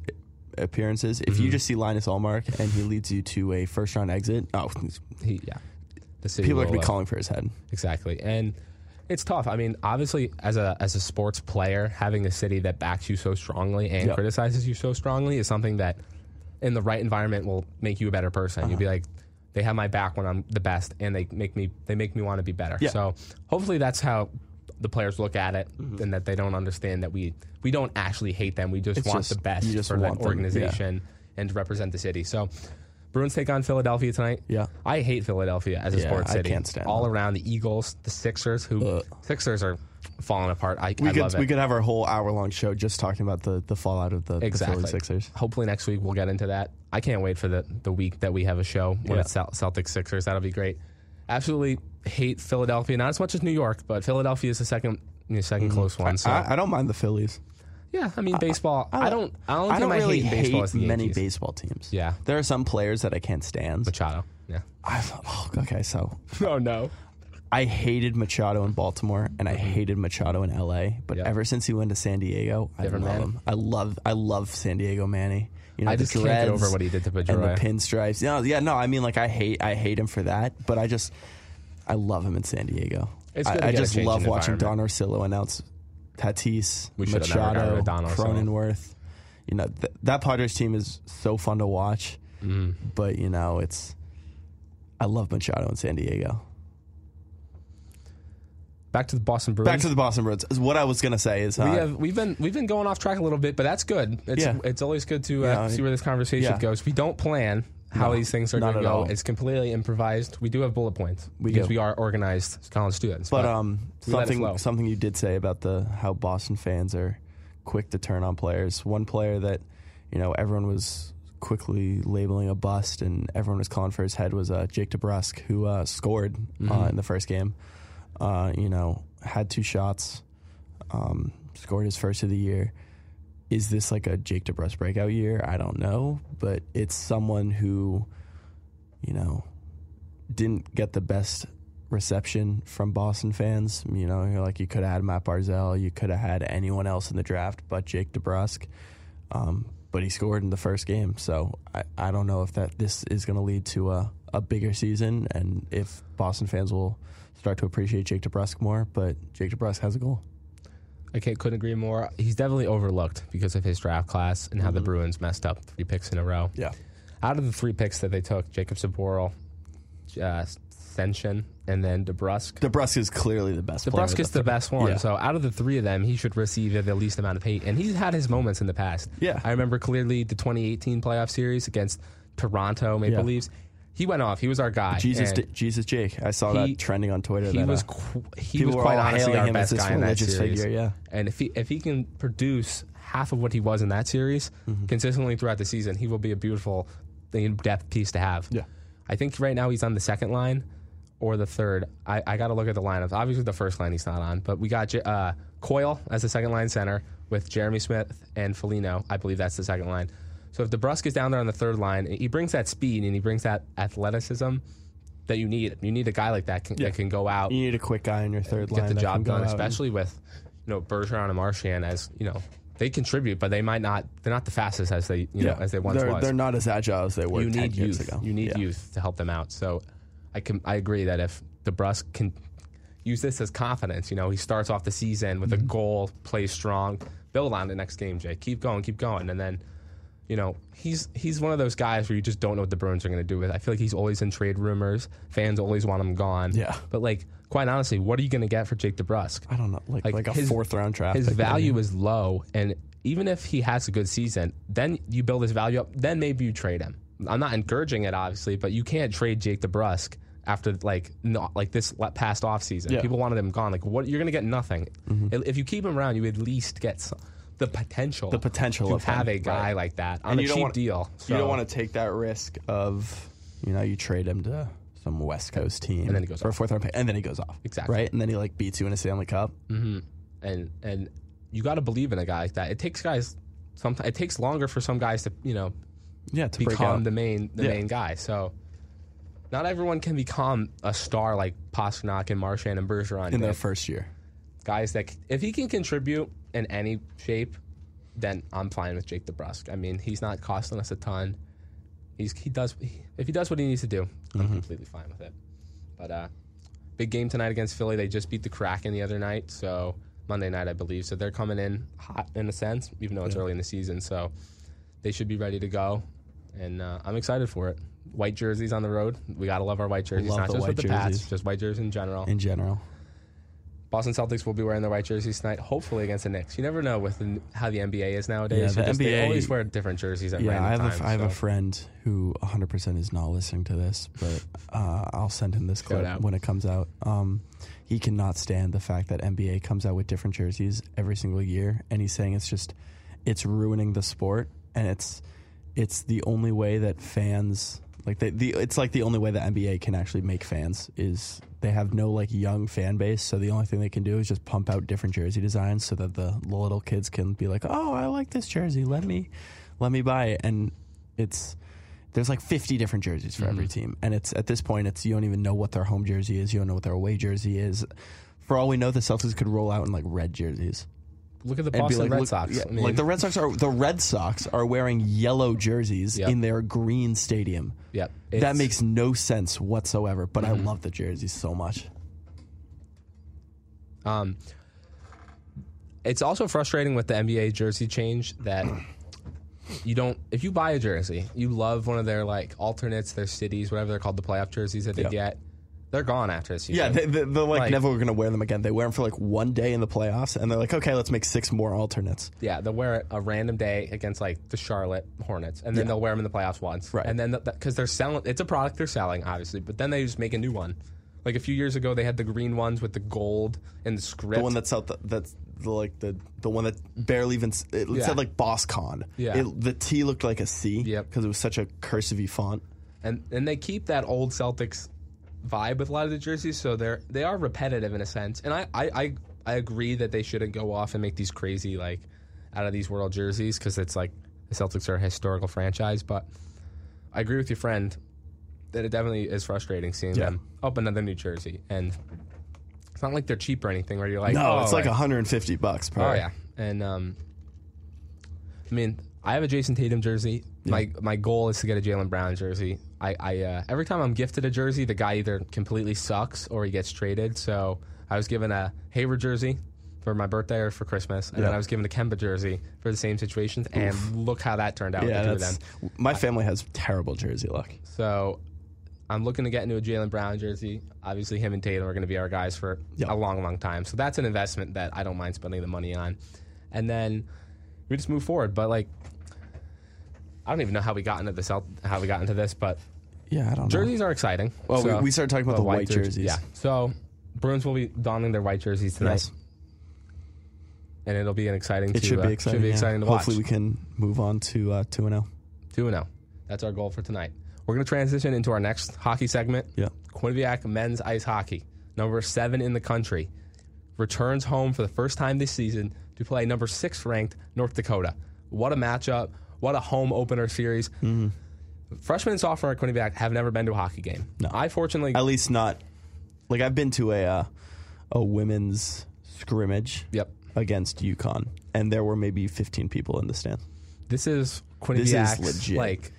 appearances. If
Mm-hmm.
you just see Linus Ullmark and he leads you to a first round exit, oh,
He, yeah, the city
people are gonna be
uh,
calling for his head.
Exactly. And it's tough. I mean, obviously as a as a sports player, having a city that backs you so strongly and
Yep.
criticizes you so strongly is something that in the right environment will make you a better person. You'll be
Uh-huh.
like they have my back when I'm the best and they make me they make me want to be better.
Yeah.
So hopefully that's how the players look at it
Mm-hmm.
and that they don't understand that we we don't actually hate them. We just
It's
want
just-
the best for that
them, yeah.
organization and to represent the city. So Bruins take on Philadelphia tonight.
Yeah.
I hate Philadelphia as a
Yeah,
sports
I
city.
can't stand
All
them.
around the Eagles, the Sixers, who
Ugh.
Sixers are falling apart. I,
We
I
could
love it.
we could have our whole hour long show just talking about the, the fallout of the, the
exactly.
Philly Sixers.
Hopefully next week we'll get into that. I can't wait for the the week that we have a show when
Yeah.
it's Cel- Celtics Sixers. That'll be great. Absolutely hate Philadelphia, not as much as New York, but Philadelphia is the second you know, 2nd close one. So.
I, I don't mind the Phillies.
Yeah, I mean baseball. I, don't. I don't,
I don't really
hate baseball
hate many
Yankees.
baseball teams.
Yeah.
there are some players that I can't stand.
Machado. Yeah.
I, oh, okay, so *laughs*
Oh no.
I hated Machado in Baltimore and I mm-hmm. hated Machado in LA. But
Yeah.
ever since he went to San Diego, I
Different
love
man.
him. I love I love San Diego Manny. You know,
I just can't get over what he did to Pedroia.
and the pinstripes. No, yeah, no. I mean, like I hate I hate him for that, but I just I love him in San Diego.
It's
I, I just love watching Don. Orsillo announce Tatis,
We should have never gotten rid
Machado, Cronenworth. You know th- that Padres team is so fun to watch,
Mm.
but you know it's. I love Machado in San Diego.
Back to the Boston Bruins.
Back to the Boston Bruins. What I was gonna say is, uh,
we have we've been we've been going off track a little bit, but that's good. It's
Yeah.
it's always good to uh,
Yeah,
see where this conversation
yeah.
goes. We don't plan how
No,
these things are going to go.
all.
It's completely improvised. We do have bullet points
We
because
do.
we are organized college students.
But um,
it flow.
something something you did say about the how Boston fans are quick to turn on players. One player that you know everyone was quickly labeling a bust and everyone was calling for his head was uh, Jake DeBrusk, who uh, scored
Mm-hmm.
uh, in the first game. Uh, you know, had two shots, um, scored his first of the year. Is this like a Jake DeBrusk breakout year? I don't know, but it's someone who, you know, didn't get the best reception from Boston fans. You know, like you could have had Matt Barzal, you could have had anyone else in the draft but Jake DeBrusk. Um, but he scored in the first game, so I, I don't know if that this is going to lead to a, a bigger season and if Boston fans will start to appreciate Jake DeBrusk more. But Jake DeBrusk has a goal.
I can't, couldn't agree more. He's definitely overlooked because of his draft class and how the Bruins messed up three picks in a row.
Yeah,
Out of the three picks that they took, Jacob Zboril, uh, Senyshyn, and then DeBrusk.
DeBrusk is clearly the best. player DeBrusk
is the
three.
best one.
Yeah.
So out of the three of them, he should receive the least amount of hate. And he's had his moments in the past.
Yeah.
I remember clearly the 2018 playoff series against Toronto Maple
Yeah.
Leafs. He went off. He was our guy.
Jesus, D- Jesus Jake. I saw
he-
that trending on Twitter.
he
that,
was
uh,
qu- he was quite honestly our best
this
guy in that series.
figure, yeah.
And if he if he can produce half of what he was in that series
Mm-hmm.
consistently throughout the season, he will be a beautiful in depth piece to have.
Yeah.
I think right now he's on the second line or the third. I, I got to look at the lineups. Obviously, the first line he's not on, but we got uh, Coyle as the second line center with Jeremy Smith and Foligno. I believe that's the second line. So if DeBrusk is down there on the third line, he brings that speed and he brings that athleticism that you need. You need a guy like that can,
Yeah.
that can go out,
You need a quick guy in your third line.
get the job done,
out and-
especially with you know Bergeron and Marchand as you know they contribute, but they might not. They're not the fastest as they you know as they once
they're,
was.
They're not as agile as they were
you
10
need
years
youth.
ago.
You need
Yeah.
youth to help them out. So I can I agree that if DeBrusk can use this as confidence, you know, he starts off the season with
Mm-hmm.
a goal, plays strong, build on the next game, Jay. Keep going, keep going, and then. You know, he's he's one of those guys where you just don't know what the Bruins are going to do with. I feel like he's always in trade rumors. Fans always want him gone.
Yeah.
But like, quite honestly, what are you going to get for Jake DeBrusk?
I don't know, like like, a
his-
fourth round draft.
His value is low, and even if he has a good season, then you build his value up. Then maybe you trade him. I'm not encouraging it, obviously, but you can't trade Jake DeBrusk after like not like this past off season.
Yeah. Mm-hmm.
People wanted him gone. Like what? You're gonna get nothing. If if you keep him around, you at least get some, the potential.
The potential
to
of him,
have a guy
right.
like that on
And
a cheap
want-
deal.
You don't want to take that risk of, you know, you trade him to some West Coast team,
And then he goes
for a
off.
fourth round pick, and then he goes off.
Exactly.
right, and then he like beats you in a Stanley Cup. Mm-hmm.
and and you got to believe in a guy like that. It takes guys. Sometimes it takes longer for some guys to you know
Yeah, to
become the main the
Yeah.
main guy. So not everyone can become a star like Pastrnak and Marchand and Bergeron.
in their first year.
guys that if he can contribute in any shape, then I'm fine with Jake DeBrusk. I mean, he's not costing us a ton. He's he does he, if he does what he needs to do, I'm
Mm-hmm.
completely fine with it. But uh, big game tonight against Philly. They just beat the Kraken the other night, so Monday night I believe. So they're coming in hot in a sense, even though it's early in the season. So they should be ready to go, and uh, I'm excited for it. White jerseys on the road. We gotta love our white jerseys,
Love
not
the
just with
white
the Pats,
jerseys.
just white jerseys in general.
in general.
Boston Celtics will be wearing their white jerseys tonight, hopefully against the Knicks. You never know with the, how the NBA is nowadays.
Yeah, the
Just- they always wear different jerseys at
Yeah,
random
I have
times.
a, I have a friend who 100% is not listening to this, but uh, I'll send him this clip when it comes out. Um, he cannot stand the fact that NBA comes out with different jerseys every single year, and he's saying it's just it's ruining the sport, and it's it's the only way that fans like the, the it's like the only way that NBA can actually make fans is they have no like young fan base, so the only thing they can do is just pump out different jersey designs so that the little kids can be like, "Oh, I like this jersey. Let me let me buy it." And it's there's like 50 different jerseys for every mm-hmm. team, and it's at this point it's you don't even know what their home jersey is, you don't know what their away jersey is. For all we know, the Celtics could roll out in like red jerseys.
Look at the Boston
like,
Red
look-
Sox.
yeah,
I mean,
like the Red Sox are the Red Sox are wearing yellow jerseys
Yep.
in their green stadium.
Yep.
that makes no sense whatsoever. But I love the jerseys so much.
Um, it's also frustrating with the NBA jersey change that *clears throat* you don't. If you buy a jersey, you love one of their like alternates, their cities, whatever they're called, the playoff jerseys that they
Yeah.
get. They're gone after this season.
Yeah, they, they, they're like,
Like-
never going to wear them again. They wear them for like one day in the playoffs, and they're like, okay, let's make six more alternates.
Yeah, they'll wear it a random day against like the Charlotte Hornets, and then they'll wear them in the playoffs once.
Right.
And then because they're selling, it's a product they're selling, obviously, but then they just make a new one. Like a few years ago, they had the green ones with the gold and the script.
The one that's out, the, that's the, like the the one that barely even s- it
Yeah.
said like BossCon.
Yeah.
It, the T looked like a C.
Yep.
because it was such a cursive font.
and and they keep that old Celtics vibe with a lot of the jerseys, so they're they are repetitive in a sense. And I I I, I agree that they shouldn't go off and make these crazy like out of these world jerseys because it's like the Celtics are a historical franchise. But I agree with your friend. that it definitely is frustrating seeing
Yeah.
them up another New Jersey, and it's not like they're cheap or anything. Where you're like,
no,
oh,
it's like 150 bucks Probably.
Oh yeah, and um, I mean, I have a Jayson Tatum jersey. My my goal is to get a Jaylen Brown jersey. I, I uh, every time I'm gifted a jersey, the guy either completely sucks or he gets traded. So I was given a Hayward jersey for my birthday or for Christmas, and then I was given a Kemba jersey for the same situations. And look how that turned out
Yeah,
the two of
that's,
them.
my family has terrible jersey luck.
So I'm looking to get into a Jaylen Brown jersey. Obviously, him and Tatum are going to be our guys for
Yep.
a long, long time. So that's an investment that I don't mind spending the money on. And then we just move forward. But like, I don't even know how we got into this. How we got into this, but
Yeah, I don't know.
jerseys are exciting.
Well, we-
So-
we started talking about the white
jer-
jerseys.
Yeah. So Bruins will be donning their white jerseys tonight,
Yes.
and it'll be an exciting.
It
to,
should
uh,
be exciting.
Should be
yeah.
exciting to watch.
Hopefully,
watch.
we can move on to uh, two and zero.
2 0. That's our goal for tonight. We're going to transition into our next hockey segment.
Yeah.
Quinnipiac men's ice hockey, number seven in the country, returns home for the first time this season to play number six ranked North Dakota. What a matchup. What a home opener series.
Mm-hmm.
Freshmen and sophomore at Quinnipiac have never been to a hockey game.
No.
I fortunately.
At least not. Like I've been to a uh, a women's scrimmage
Yep.
against UConn, and there were maybe 15 people in the stands.
This is
This is legit.
like.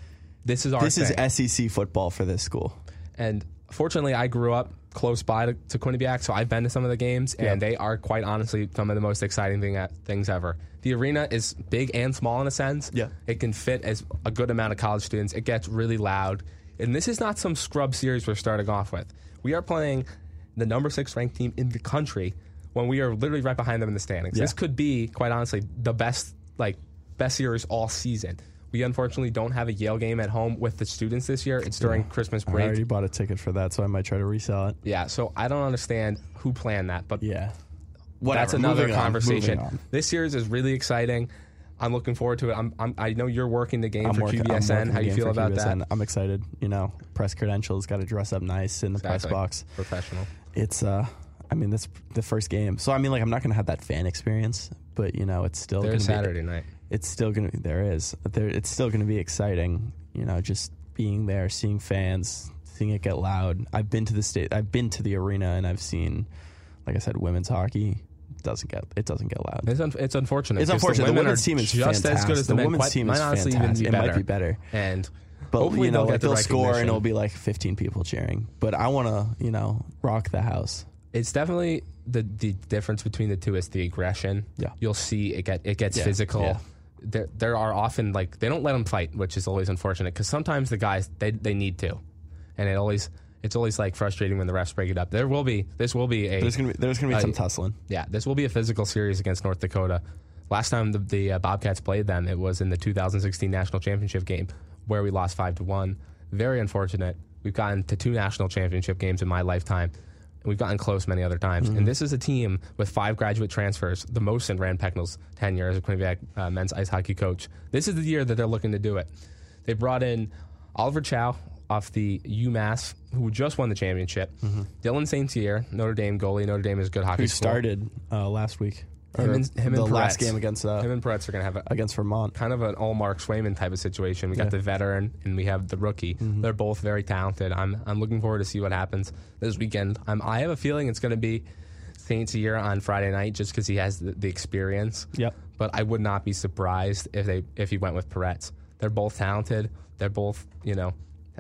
This is our
This
thing.
is SEC football for this school.
And fortunately, I grew up close by to, to Quinnipiac, so I've been to some of the games, and they are quite honestly some of the most exciting thing, things ever. The arena is big and small in a sense.
Yeah.
It can fit as a good amount of college students. It gets really loud. And this is not some scrub series we're starting off with. We are playing the number six ranked team in the country when we are literally right behind them in the standings.
Yeah.
This could be, quite honestly, the best like best series all season. We unfortunately don't have a Yale game at home with the students this year. It's during Christmas break.
I already bought a ticket for that, so I might try to resell it.
Yeah, so I don't understand who planned that, but
Yeah.
that's another
Moving
conversation.
on.
This series is really exciting. I'm looking forward to it. I'm, I'm, I know you're working the game
I'm
for
working,
QBSN. How you feel about
QBSN.
that?
I'm excited. You know, press credentials got to dress up nice in the press box.
Professional.
It's uh, I mean, that's the first game. So I mean, like, I'm not gonna have that fan experience, but you know, it's still
There's
gonna be,
Saturday night.
It's still gonna there is there it's still gonna be exciting you know just being there seeing fans seeing it get loud i've been to the state i've been to the arena and i've seen like i said women's hockey doesn't get it doesn't get loud
It's, un- it's unfortunate.
It's unfortunate the,
women
women's team is
just
fantastic.
as good as the,
the
men.
women's
Quite-
team
might
is
honestly
fantastic
even be
it
better.
might be better
And
but
hopefully
you know
they'll
like
get the
they'll score and it'll be like 15 people cheering but i want to you know rock the house
it's definitely the the difference between the two is the aggression.
Yeah.
you'll see it get it gets
Yeah,
physical.
yeah.
There there are often like they don't let them fight, which is always unfortunate because sometimes the guys they they need to, and it always it's always like frustrating when the refs break it up. There will be this will be a
there's gonna be there's gonna be some tussling
yeah, this will be a physical series against North Dakota. Last time the, the uh, Bobcats played them, it was in the 2016 national championship game where we lost five to one. Very unfortunate. We've gotten to two national championship games in my lifetime. And we've gotten close many other times. And this is a team with five graduate transfers, the most in Rand Pecknold's tenure as a Quinnipiac uh, men's ice hockey coach. This is the year that they're looking to do it. They brought in Oliver Chau off the UMass, who just won the championship. Dylan St. Cyr, Notre Dame goalie. Notre Dame is a good hockey
who
school.
started uh, last week
Him and, him
the
and
last
Perets.
game against uh,
him and Perets are going to have a,
against vermont
kind of an all Mark Swayman type of situation. We got
Yeah.
the veteran and we have the rookie. They're both very talented. I'm I'm looking forward to see what happens this weekend. I'm, I have a feeling it's going to be Saint Cyr on Friday night just because he has the, the experience.
Yep.
But I would not be surprised if they if he went with Perets. They're both talented. They're both you know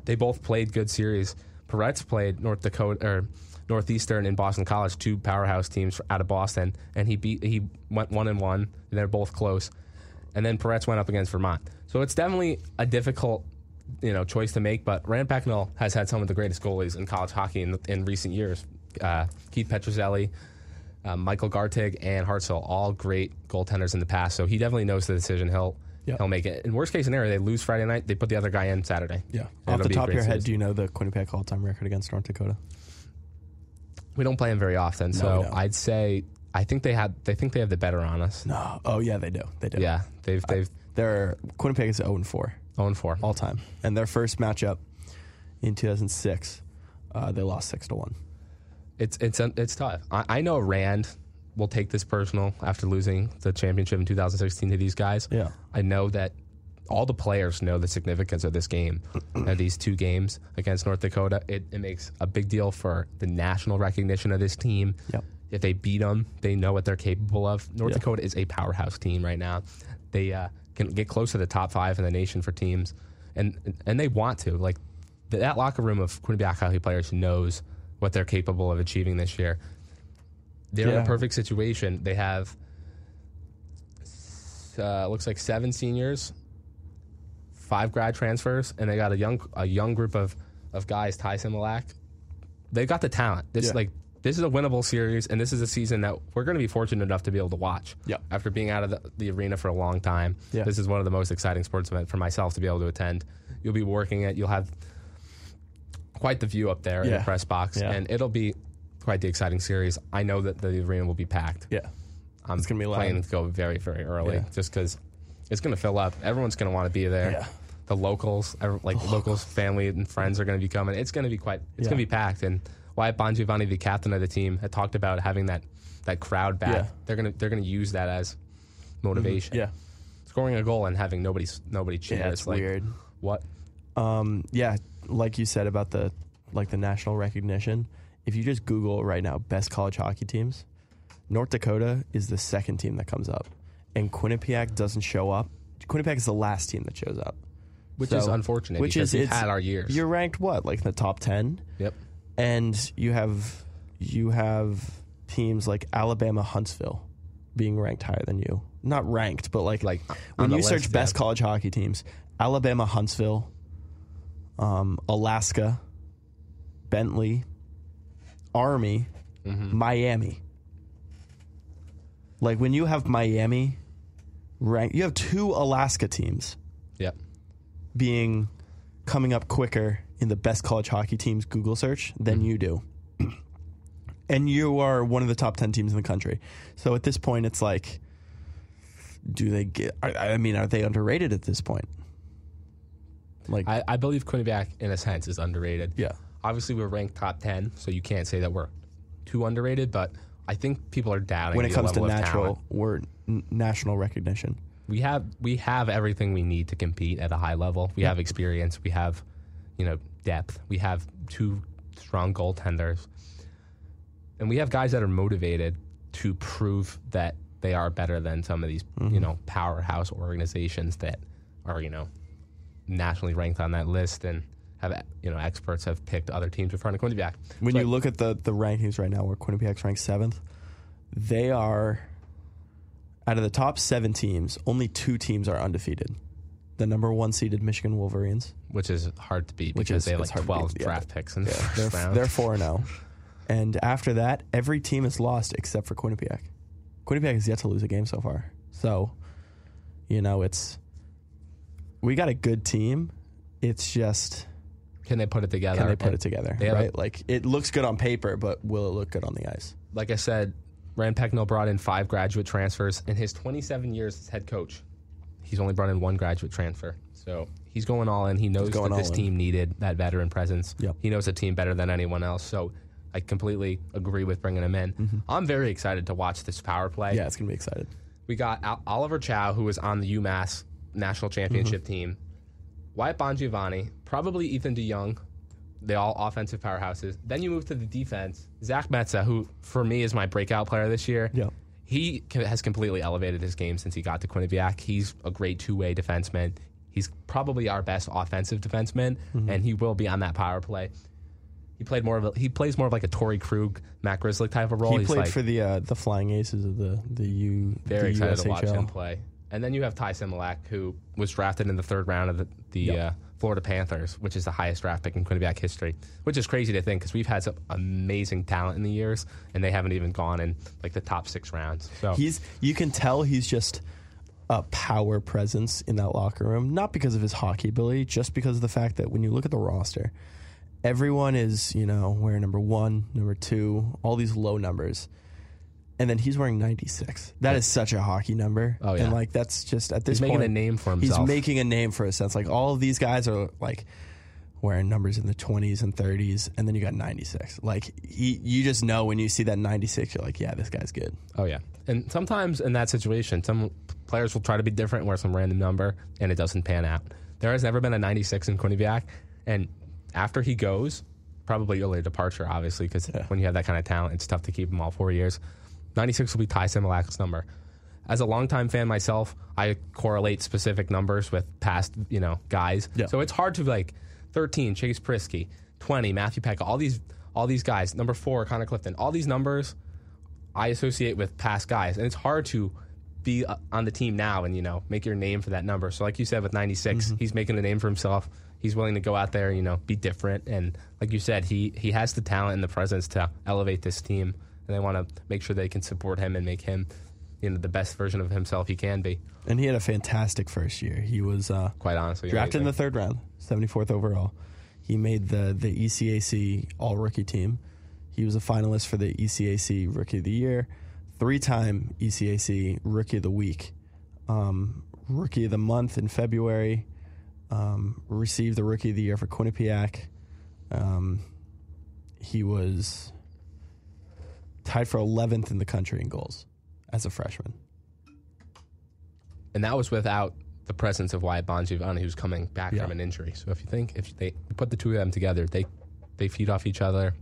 they both played good series. Perets played North Dakota or Northeastern and Boston College, two powerhouse teams out of Boston, and he beat he went one and one. And they're both close. And then Perets went up against Vermont. So it's definitely a difficult you know choice to make. But Rand Pecknold has had some of the greatest goalies in college hockey in, in recent years. Uh, Keith Petruzzelli, uh, Michael Garteig, and Hartzell, all great goaltenders in the past. So he definitely knows the decision. He'll
Yep.
he'll make it. In worst case scenario, they lose Friday night. They put the other guy in Saturday.
Yeah.
And
Off the top of
great
your head,
series.
do you know the Quinnipiac all-time record against North Dakota?
We don't play them very often, so
don't.
I'd say I think they had they think they have the better on us.
No. Oh yeah, they do. They do.
Yeah, they've they've
They're Quinnipiac is 0 4
owned four.
all time, and their first matchup in 2006, uh, they lost six to one.
It's it's it's tough. I, I know Rand will take this personal after losing the championship in 2016 to these guys.
Yeah.
I know that all the players know the significance of this game, *clears throat* of these two games against North Dakota. It, it makes a big deal for the national recognition of this team.
Yep.
If they beat them, they know what they're capable of. North
Yeah.
Dakota is a powerhouse team right now. They uh, can get close to the top five in the nation for teams, and and they want to. Like that locker room of Quinnipiac hockey players knows what they're capable of achieving this year. They're in a perfect situation. They have uh, looks like seven seniors, five grad transfers, and they got a young a young group of of guys. Ty Smilanic, they've got the talent. This
Yeah.
like this is a winnable series, and this is a season that we're going to be fortunate enough to be able to watch.
Yeah.
After being out of the, the arena for a long time,
Yeah.
this is one of the most exciting sports events for myself to be able to attend. You'll be working it. You'll have quite the view up there in the press box,
Yeah.
and it'll be quite the exciting series. I know that the arena will be packed.
Yeah.
I'm
It's gonna be loud.
planning to go very, very early
Yeah.
just because it's going to fill up. Everyone's going to want to be there.
Yeah.
The locals, like locals, family and friends are going to be coming. It's going to be quite. It's
Yeah.
going to be packed. And Wyatt Bongiovanni, the captain of the team, had talked about having that that crowd back.
Yeah.
They're gonna they're gonna use that as motivation.
Yeah.
Scoring a goal and having nobody nobody cheer.
Yeah,
it's like,
weird.
What?
Um, yeah, like you said about the like the national recognition. If you just Google right now best college hockey teams, North Dakota is the second team that comes up, and Quinnipiac doesn't show up. Quinnipiac is the last team that shows up,
Which
So-
is unfortunate.
Which
because
is
we've
it's-
had our years.
You're ranked what, like in the top ten,
Yep.
and you have you have teams like Alabama, Huntsville, being ranked higher than you. Not ranked, but like
Like
when
the
you search
list,
best
yeah.
college hockey teams, Alabama, Huntsville, um, Alaska, Bentley, Army,
Mm-hmm.
Miami. Like when you have Miami rank, you have two Alaska teams
Yep.
Being coming up quicker in the best college hockey teams Google search than
Mm-hmm.
you do. *clears throat* and you are one of the top 10 teams in the country. So at this point, it's like, do they get, I, I mean, are they underrated at this point? Like,
I, I believe Quinnipiac, in a sense, is underrated.
yeah.
Obviously, we're ranked top 10, so you can't say that we're too underrated, but I think people are doubting
When it comes to natural, we're n- national recognition.
We have we have everything we need to compete at a high level. We have experience. We have, you know, depth. We have two strong goaltenders, and we have guys that are motivated to prove that they are better than some of these,
Mm-hmm.
you know, powerhouse organizations that are, you know, nationally ranked on that list and have, you know, experts have picked other teams in front of Quinnipiac.
When
So
you
I-
look at the, the rankings right now, where Quinnipiac's ranked seventh, they are out of the top seven teams, only two teams are undefeated. The number one seeded Michigan Wolverines,
which is hard to beat
Which
because
is-
they have like 12
beat, yeah.
draft picks in the
they're they're four zero, oh. and after that, every team is lost except for Quinnipiac. Quinnipiac has yet to lose a game so far. So, you know, it's we got a good team. It's just
Can they put it together?
can they put it together,
they have a-
right? like it looks good on paper, but will it look good on the ice?
Like I said, Rand Pecknold brought in five graduate transfers. In his 27 years as head coach, he's only brought in one graduate transfer. So he's going all in. He knows that this
in.
team needed that veteran presence.
Yep.
He knows the team better than anyone else. So I completely agree with bringing him in. I'm very excited to watch this power play.
Mm-hmm. Yeah, it's gonna be excited.
We got Al- Oliver Chau, who was on the UMass national championship
Mm-hmm.
team. Wyatt Bongiovanni, probably Ethan de Jong. They all offensive powerhouses. Then you move to the defense. Zach Metsa, who for me is my breakout player this year.
Yeah.
He has completely elevated his game since he got to Quinnipiac. He's a great two-way defenseman. He's probably our best offensive defenseman,
Mm-hmm.
and he will be on that power play. He played more of a, he plays more of like a Torrey Krug, Matt Grzelcyk type of role.
He played
like,
for the uh, the Flying Aces of the the U.
very
the
excited
USHL.
to watch him play. And then you have Ty Smilanic, who was drafted in the third round of the, the
Yep.
uh, Florida Panthers, which is the highest draft pick in Quinnipiac history, which is crazy to think because we've had some amazing talent in the years, and they haven't even gone in like the top six rounds. So
He's you can tell he's just a power presence in that locker room, not because of his hockey ability, just because of the fact that when you look at the roster, everyone is you know wearing number one, number two, all these low numbers, and then he's wearing ninety six. That is such a hockey number.
Oh, yeah.
and like that's just at this
He's making
point
a name for himself.
He's making a name for himself. Like all of these guys are like wearing numbers in the 20s and 30s, and then you got 96. Like he, you just know when you see that 96, you're like, yeah, this guy's good.
Oh yeah, and sometimes in that situation, some players will try to be different, wear some random number, and it doesn't pan out. There has never been a 96 in Quinnipiac, and after he goes, probably early departure, obviously, because when you have that kind of talent, it's tough to keep him all four years. 96 will be Ty Smilanic's number. As a longtime fan myself, I correlate specific numbers with past, you know, guys.
Yeah.
So it's hard to like 13, Chase Priskie, 20, Matthew Peca, all these all these guys. Number four, Connor Clifton. All these numbers I associate with past guys, and it's hard to be uh, on the team now and you know make your name for that number. So like you said with 96, he's making a name for himself. He's willing to go out there, you know, be different, and like you said, he he has the talent and the presence to elevate this team, and they want to make sure they can support him and make him, you know, the best version of himself he can be.
And he had a fantastic first year. He was uh,
Quite honestly,
drafted in the third round, 74th overall. He made the the ECAC All Rookie team. He was a finalist for the ECAC Rookie of the Year, three time ECAC Rookie of the Week, um, Rookie of the Month in February. Um, received the Rookie of the Year for Quinnipiac. Um, he was tied for 11th in the country in goals as a freshman.
and that was without the presence of Wyatt Bongiovanni, who's coming back
Yeah.
from an injury. So if you think if they put the two of them together, they they feed off each other,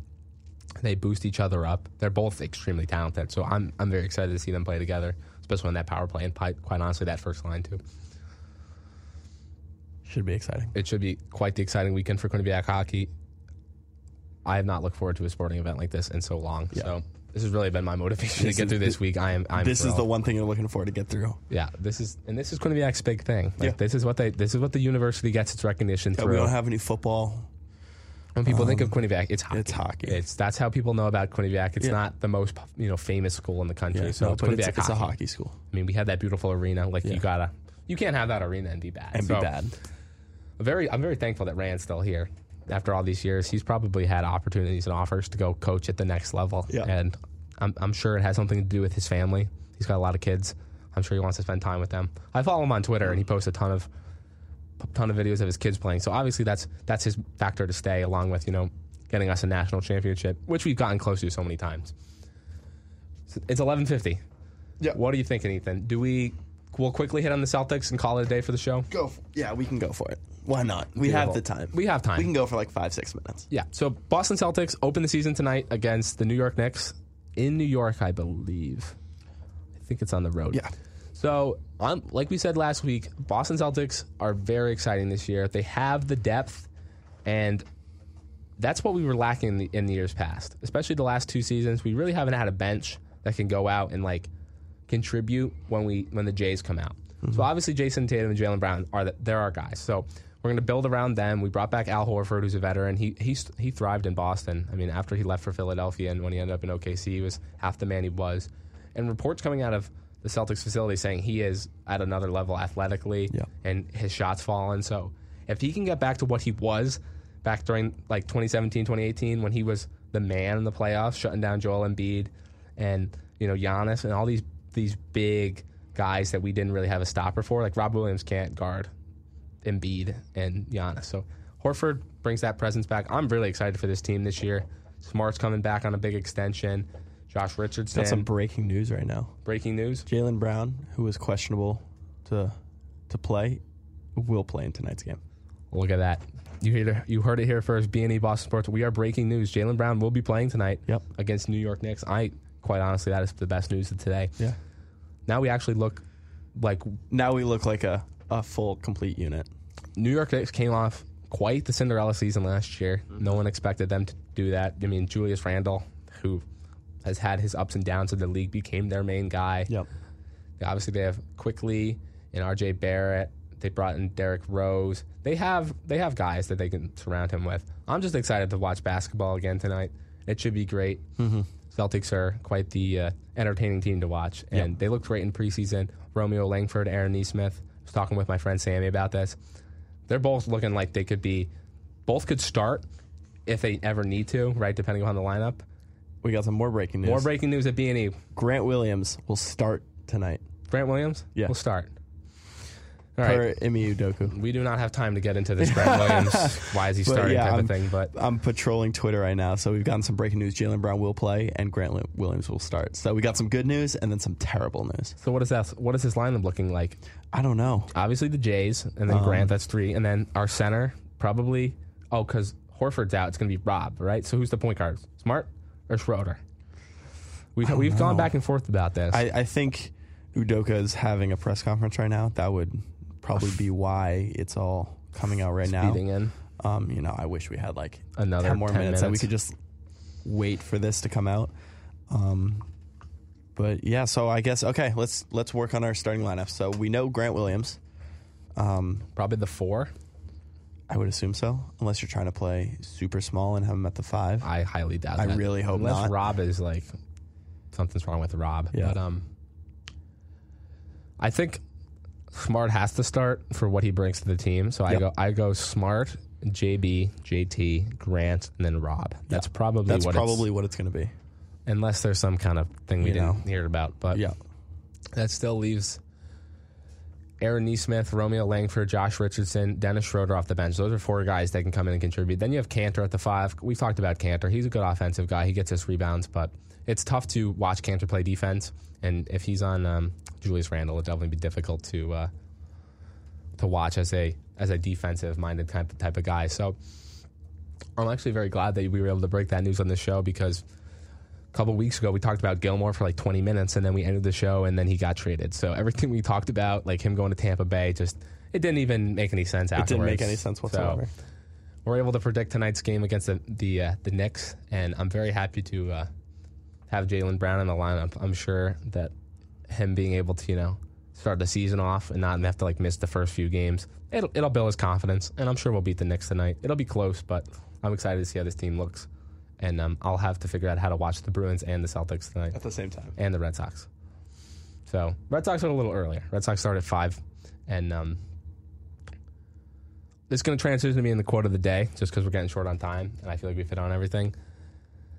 they boost each other up. They're both extremely talented. So I'm I'm very excited to see them play together, especially on that power play and quite, quite honestly that first line too.
Should be exciting.
It should be quite the exciting weekend for Quinnipiac hockey. I have not looked forward to a sporting event like this in so long.
Yeah.
So this has really been my motivation
This
to get through this
the-
week. I am. I'm
this is the one thing you're looking forward to get through.
Yeah, this is and this is Quinnipiac's big thing. Like
Yeah.
this is what they this is what the university gets its recognition
Yeah,
through.
we don't have any football.
When people think of um, Quinnipiac, it's hockey.
it's hockey.
It's that's how people know about Quinnipiac. It's
Yeah.
not the most you know famous school in the country.
Yeah,
so
no,
it's
but
Quinnipiac
it's, it's a
hockey.
school
I mean, we had that beautiful arena. Like you gotta, you can't have that arena and be bad.
and
So,
be bad.
Very, I'm very thankful that Rand's still here. After all these years, he's probably had opportunities and offers to go coach at the next level.
Yeah.
And I'm, I'm sure it has something to do with his family. He's got a lot of kids. I'm sure he wants to spend time with them. I follow him on Twitter, and he posts a ton of ton of videos of his kids playing. So obviously that's that's his factor to stay, along with you know getting us a national championship, which we've gotten close to so many times. So It's 11:50.
Yeah.
What are you thinking, Ethan? Do we we'll quickly hit on the Celtics and call it a day for the show?
Go. For, yeah, we can go for it. Why not? We have the time.
We have time.
We can go for like five, six minutes.
Yeah. So Boston Celtics open the season tonight against the New York Knicks in New York, I believe. I think it's on the road.
Yeah.
So, um, like we said last week, Boston Celtics are very exciting this year. They have the depth, and that's what we were lacking in the, in the years past, especially the last two seasons. We really haven't had a bench that can go out and like contribute when we when the Jays come out. So obviously, Jayson Tatum and Jaylen Brown are the, they're our guys. So we're going to build around them. We brought back Al Horford, who's a veteran. He he he thrived in Boston. I mean, after he left for Philadelphia and when he ended up in OKC, he was half the man he was. And reports coming out of the Celtics facility saying he is at another level athletically,
Yeah.
and his shots fallen. So if he can get back to what he was back during like 2017, 2018, when he was the man in the playoffs, shutting down Joel Embiid and you know Giannis and all these these big guys that we didn't really have a stopper for, like Rob Williams can't guard Embiid and Giannis. So Horford brings that presence back. I'm really excited for this team this year. Smart's coming back on a big extension. Josh Richardson.
Got some breaking news right now.
breaking news.
Jaylen Brown, who is questionable to to play, will play in tonight's game.
Look at that. You heard it, you heard it here first. B&E Boston Sports. We are breaking news. Jaylen Brown will be playing tonight
Yep.
against New York Knicks. I quite honestly, that is the best news of today.
Yeah.
Now we actually look like
Now we look like a, a full complete unit.
New York Knicks came off quite the Cinderella season last year. No one expected them to do that. I mean, Julius Randle, who has had his ups and downs in the league, became their main guy.
Yep.
Obviously, they have Quickley and R.J. Barrett. They brought in Derrick Rose. They have they have guys that they can surround him with. I'm just excited to watch basketball again tonight. It should be great. Mm-hmm. Celtics are quite the uh, entertaining team to watch, and they looked great in preseason. Romeo Langford, Aaron Nesmith. I was talking with my friend Sammy about this. They're both looking like they could be, both could start if they ever need to, right? Depending on the lineup.
We got some more breaking news.
More breaking news at B&E.
Grant Williams will start tonight.
Grant Williams,
Yeah.
will start. All
per
right.
Udoka.
We do not have time to get into this Grant *laughs* Williams. Why is he
But
starting
yeah,
type
I'm,
of thing? But
I'm patrolling Twitter right now, so we've gotten some breaking news. Jaylen Brown will play, and Grant Williams will start. So we got some good news and then some terrible news.
so what is that? What is his lineup looking like?
I don't know.
Obviously the Jays, and then
Um,
Grant. That's three, and then our center probably. Oh, because Horford's out, it's going to be Rob, right? So who's the point guard? Smart or Schroeder? We've we've gone back and forth about this.
I, I think Udoka is having a press conference right now. That would probably be why it's all coming out right now.
In.
Um, you know, I wish we had like
Another
10 more
10
minutes, that we could just wait for this to come out. Um, but yeah, so I guess okay, let's let's work on our starting lineup. So we know Grant Williams. Um,
Probably the four.
I would assume so, unless you're trying to play super small and have him at the five.
I highly doubt. It.
I
that.
really hope
Unless
not.
Rob is like something's wrong with Rob.
Yeah.
But um, I think Smart has to start for what he brings to the team. So I go I go Smart, JB, JT, Grant, and then Rob. That's probably
That's
what
probably
it's,
what it's going to be.
unless there's some kind of thing we
You
didn't
know.
hear about. But
Yeah,
that still leaves Aaron Nesmith, Romeo Langford, Josh Richardson, Dennis Schroeder off the bench. Those are four guys that can come in and contribute. Then you have Kanter at the five. We've talked about Kanter. He's a good offensive guy. He gets his rebounds, but it's tough to watch Kanter play defense. And if he's on um, Julius Randle, it'll definitely be difficult to uh, to watch as a as a defensive minded type type of guy. So I'm actually very glad that we were able to break that news on the show because a couple weeks ago we talked about Gilmore for like 20 minutes and then we ended the show and then he got traded. So everything we talked about, like him going to Tampa Bay, just it didn't even make any sense
it didn't make any sense
So we're able to predict tonight's game against the the, uh, the Knicks, and I'm very happy to uh, have Jaylen Brown in the lineup. I'm sure that him being able to you know start the season off and not have to like miss the first few games, it'll it'll build his confidence, and I'm sure we'll beat the Knicks tonight. It'll be close, but I'm excited to see how this team looks, and um, I'll have to figure out how to watch the Bruins and the Celtics tonight
At the same time,
and the Red Sox. So Red Sox are a little earlier. Red Sox start at five, and um, this is going to transition to me in the quote of the day, just because we're getting short on time, and I feel like we fit on everything.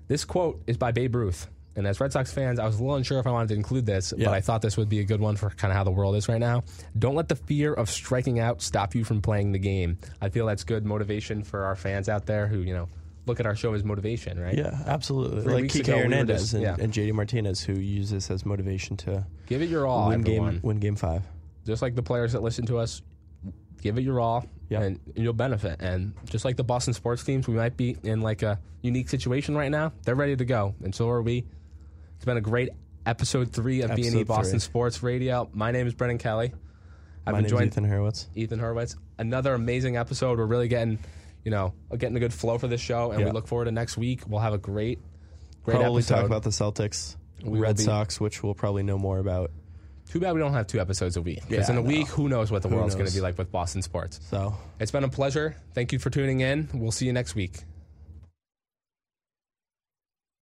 This quote is by Babe Ruth, and as Red Sox fans, I was a little unsure if I wanted to include this,
Yeah.
but I thought this would be a good one for kind of how the world is right now. Don't let the fear of striking out stop you from playing the game. I feel that's good motivation for our fans out there who you know look at our show as motivation, right?
yeah, absolutely.
Three
like Kike
we
Hernandez
just-
and, and JD Martinez, who use this as motivation to
Give it your all,
win
everyone.
game win game five.
just like the players that listen to us, give it your all,
Yeah.
and you'll benefit. And just like the Boston sports teams, we might be in like a unique situation right now. They're ready to go, and so are we. It's been a great episode three of B&E
Episode
Boston
three.
Sports Radio. My name is Brendan Kelly. I've
My name's
enjoyed
Ethan Hurwitz.
Ethan Hurwitz. Another amazing episode. We're really getting, you know, getting a good flow for this show, and we
Yeah.
look forward to next week. We'll have a great, great
Probably
episode.
talk about the Celtics,
will
Red
be-
Sox, which we'll probably know more about.
Too bad we don't have two episodes a week. Because
Yeah,
in a
know.
week, who knows what the world's going to
knows?
be like with Boston sports.
So
It's been a pleasure. Thank you for tuning in. We'll see you next week.